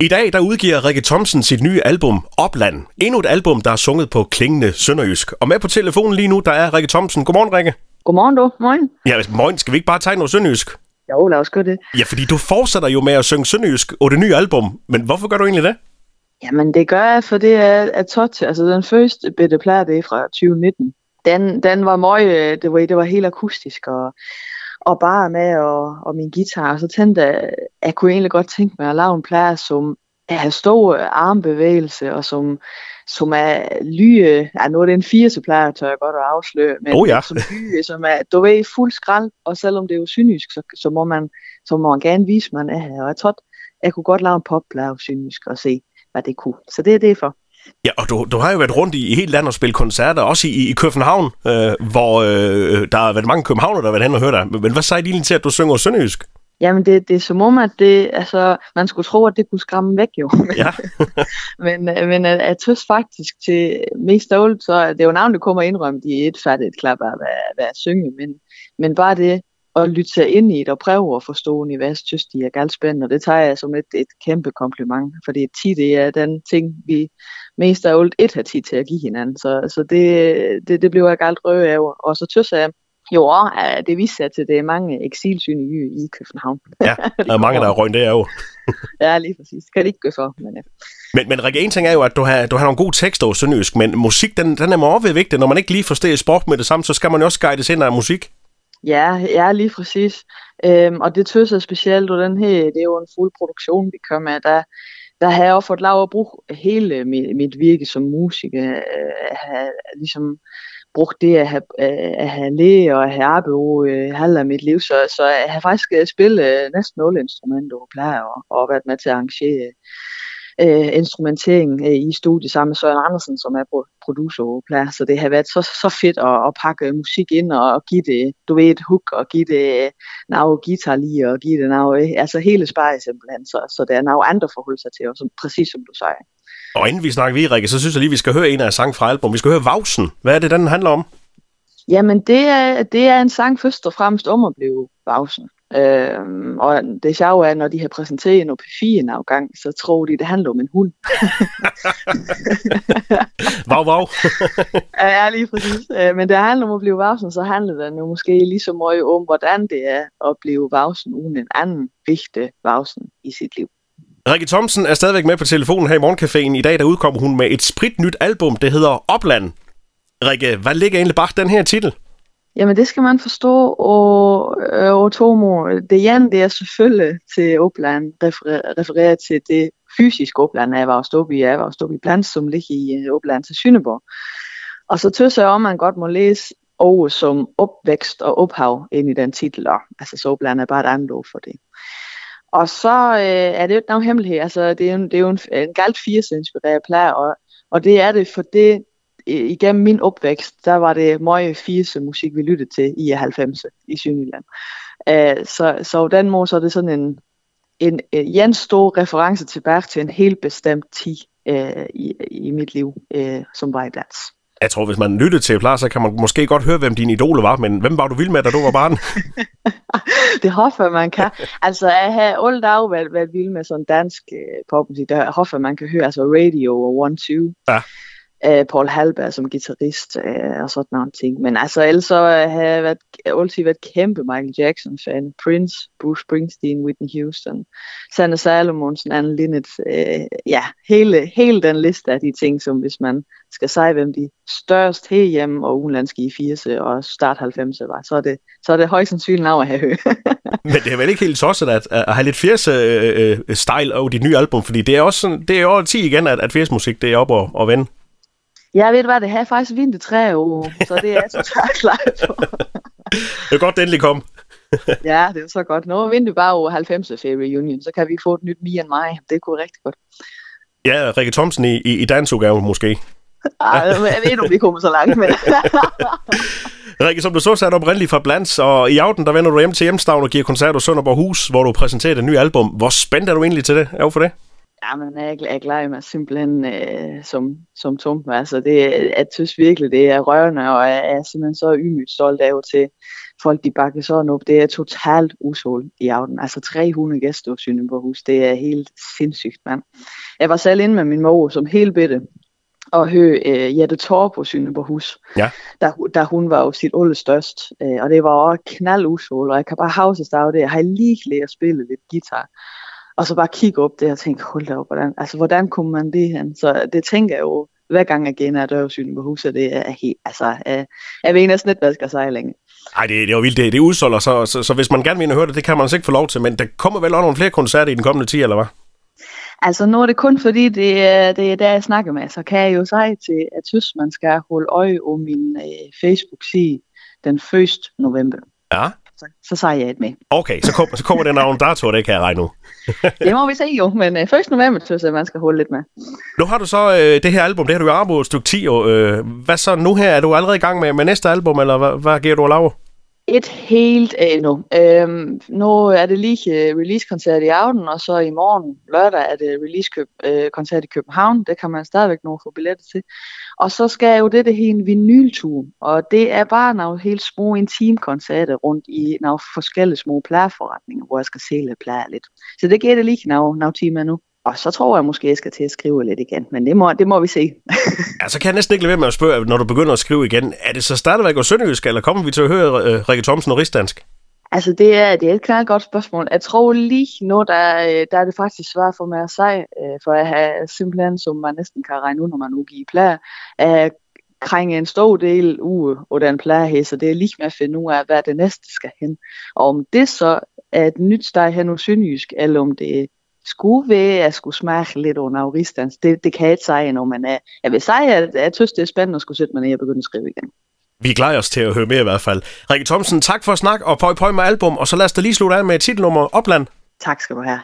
I dag der udgiver Rikke Thomsen sit nye album Opland. Endnu et album, der er sunget på klingende sønderjysk. Og med på telefonen lige nu, der er Rikke Thomsen. Godmorgen, Rikke. Godmorgen du. Morgen. Ja, morgen. Skal vi ikke bare tage noget sønderjysk? Jo, lad os gøre det. Ja, fordi du fortsætter jo med at synge sønderjysk på det nye album. Men hvorfor gør du egentlig det? Jamen, det gør jeg, for det er, er tot. Altså, den første bitte plade, det er fra 2019. Den, den var meget, det var, det var helt akustisk, og, og bare med og, og min guitar. Og så tænkte jeg, jeg kunne egentlig godt tænke mig at lave en plade, som har stor armbevægelse, og som, som er lyge, ja, nu er det en firse plade, tør jeg godt at afsløre, men oh ja. som lyge, som er, du ved, fuld skrald, og selvom det er jo synlysk, så, så, må man, så må man gerne vise, man er her. Og jeg tror, jeg kunne godt lave en popplade synlysk og se, hvad det kunne. Så det er det for. Ja, og du, du har jo været rundt i, i hele landet og spillet koncerter, også i, i København, øh, hvor øh, der har været mange københavner, der har været hen og hørt dig. Men hvad sagde de til, at du synger sønderjysk? Jamen, det, det er som om, at det, altså, man skulle tro, at det kunne skræmme væk jo. Ja. men, men jeg tøs faktisk til mest alt, så det er jo navn, det kommer indrømme, de er et fattigt klap af, hvad jeg synge, men, men bare det, at lytte sig ind i det og prøve at forstå univers, synes de er galt spændende, og det tager jeg som et, et kæmpe kompliment, fordi tid det er den ting, vi mest af alt et har tid til at give hinanden, så, så det, det, det bliver jeg galt røve af, og så tøs jeg, jo, det viser sig til, at det er mange eksilsynlige i København. Ja, der er mange, der er røgnet der jo. ja, lige præcis. Kan det ikke gå for. Men, ja. men, men Rikke, en ting er jo, at du har, du har nogle gode tekster hos Sønderjysk, men musik, den, den er meget vigtig. Når man ikke lige forstår sprog med det samme, så skal man jo også guides ind af musik. Ja, ja, lige præcis. Øhm, og det tøs jeg specielt, og den her, det er jo en fuld produktion, vi kommer med. Der, der har jeg også fået lov at bruge hele mit, mit virke som musiker. Øh, har ligesom brugt det at have, øh, at have læge og at have arbejde øh, halv af mit liv, så, så jeg har faktisk øh, spillet øh, næsten alle instrumenter og plejer og, og været med til at arrangere øh, instrumentering øh, i studiet sammen med Søren Andersen, som er producer og plejer. Så det har været så, så fedt at, at pakke øh, musik ind og, og give det, du ved, et hook og give det noget guitar lige og give det noget, altså hele spejl simpelthen, så, så der er noget andre forhold sig til, og som, præcis som du sagde. Og inden vi snakker videre, Rikke, så synes jeg lige, vi skal høre en af sang fra album. Vi skal høre Vausen. Hvad er det, den handler om? Jamen, det er, det er en sang først og fremmest om at blive Vausen. Øhm, og det sjove er, når de har præsenteret en P4 en afgang, så tror de, det handler om en hund. Vav, vav. ja, lige præcis. Øh, men det handler om at blive vavsen, så handler det jo måske lige så meget om, hvordan det er at blive vavsen uden en anden vigtig vavsen i sit liv. Rikke Thomsen er stadigvæk med på telefonen her i Morgencaféen. I dag der udkommer hun med et spritnyt album, det hedder Opland. Rikke, hvad ligger egentlig bag den her titel? Jamen det skal man forstå, og, øh, og Tomo, det ene det er selvfølgelig til Opland, refereret referere til det fysiske Opland, af var i, af var i Blands, som ligger i øh, Opland til Sønderborg. Og så tøs jeg om, man godt må læse over som opvækst og ophav ind i den titel. Altså så Opland er bare et andet ord for det. Og så øh, er det jo ikke nogen hemmelighed. Altså, det er jo, det er jo en, en galt 80 inspireret plade, og, og det er det, for det øh, igennem min opvækst, der var det meget 80 musik, vi lyttede til i 90'erne i Sønderjylland. Uh, så, så den måde, så er det sådan en, en, øh, en stor reference tilbage til en helt bestemt tid uh, i, i mit liv, uh, som var i dans. Jeg tror, hvis man lyttede til Plar, så kan man måske godt høre, hvem din idole var, men hvem var du vild med, da du var barn? det hoffer man kan. Altså, jeg har alle dage været, været vild med sådan dansk uh, popmusik. Der hoffer man kan høre, altså Radio og One Two. Ja. Uh, Paul Halberg som guitarist øh, og sådan nogle ting. Men altså, ellers så øh, har jeg været, altid været kæmpe Michael Jackson-fan. Prince, Bruce Springsteen, Whitney Houston, Sanne Salomonsen, Anne Linnet. Øh, ja, hele, hele den liste af de ting, som hvis man skal sige, hvem de størst herhjemme og udenlandske i 80'erne og start 90'erne var, så er det, så er det højst sandsynligt navn at have hørt. Men det er vel ikke helt tosset at, at have lidt 80'er-style øh, over dit nye album, fordi det er også sådan, det er jo 10 igen, at, at 80'er-musik det er op og, og vende. Ja, ved du hvad, det har faktisk vinter tre år, så det er jeg totalt klar på. det er godt, det endelig kom. ja, det er så godt. Nu vinder vi bare over 90 Fair Reunion, så kan vi få et nyt Me and mig. Det kunne rigtig godt. Ja, Rikke Thomsen i, i, i dansudgave måske. Ej, jeg ved ikke, om vi kommer så langt med Rikke, som du så, er du oprindeligt fra Blands, og i aften der vender du hjem til hjemstavn og giver koncert hos Sønderborg Hus, hvor du præsenterer det nye album. Hvor spændt er du egentlig til det? Er for det? Jamen, jeg, jeg glæder mig simpelthen øh, som, som tom. Altså, det, jeg synes virkelig, det er rørende, og jeg er simpelthen så ymygt stolt af til, folk de bakker sådan op. Det er totalt usål i aften. Altså 300 gæster på Sønderborghus. Det er helt sindssygt, mand. Jeg var selv inde med min mor som helt bitte og høre øh, Jette Torp på Sønderborghus, ja. da, da hun var jo sit størst. Øh, og det var også knald usål, og jeg kan bare havse af det. Jeg har lige lært at spille lidt guitar. Og så bare kigge op der og tænke, hold da op, hvordan, altså, hvordan kunne man det hen? Så det tænker jeg jo, hver gang jeg gener dørsyn på huset, det er helt, altså, jeg, jeg ved næsten ikke, skal sige længe. Ej, det, det er jo vildt. Det, det er udsolgt, så, så, så, hvis man gerne vil høre det, det kan man altså ikke få lov til. Men der kommer vel også nogle flere koncerter i den kommende tid, eller hvad? Altså, nu er det kun fordi, det, er, det er der, jeg snakker med. Så kan jeg jo sige til, at synes, man skal holde øje om min øh, Facebook-side den 1. november. Ja så, så siger jeg et med. Okay, så, kom, så kommer den navn dato, det kan jeg regne nu. det må vi se jo, men øh, 1. november synes jeg, man skal holde lidt med. Nu har du så øh, det her album, det har du jo arbejdet et stykke 10 år. Øh, hvad så nu her? Er du allerede i gang med, med næste album, eller hvad, hvad giver du at lave? Et helt øh, endnu. Øhm, nu er det lige uh, release-koncert i aften, og så i morgen lørdag er det release-koncert øh, i København. Det kan man stadigvæk nå få billetter til. Og så skal jeg jo det, det en vinyltur, og det er bare nogle helt små intimkoncerter rundt i nogle forskellige små pladeforretninger, hvor jeg skal sælge plader lidt. Så det giver det lige nogle, nogle timer nu. Og så tror jeg måske, jeg skal til at skrive lidt igen, men det må, det må vi se. ja, så kan jeg næsten ikke lade være med at spørge, når du begynder at skrive igen, er det så stadigvæk at sønderjysk, eller kommer vi til at høre uh, Rikke Thomsen og Rigsdansk? Altså, det er, det er et klart godt spørgsmål. Jeg tror lige nu, der, øh, der er det faktisk svært for mig at sige, øh, for jeg har simpelthen, som man næsten kan regne ud, når man udgiver plader, at krænge en stor del uge og den plade her, så det er lige med at finde ud af, hvad det næste skal hen. Og om det så er et nyt sted hen hos Sønderjysk, eller om det skulle være, at skulle smage lidt under auristans, det, det kan jeg ikke sige endnu, men jeg, jeg vil sige, at jeg synes, det er spændende at skulle sætte mig ned og begynde at skrive igen. Vi glæder os til at høre mere i hvert fald. Rikke Thomsen, tak for at snakke, og pøj pøj med album, og så lad os da lige slutte af med titelnummer Opland. Tak skal du have.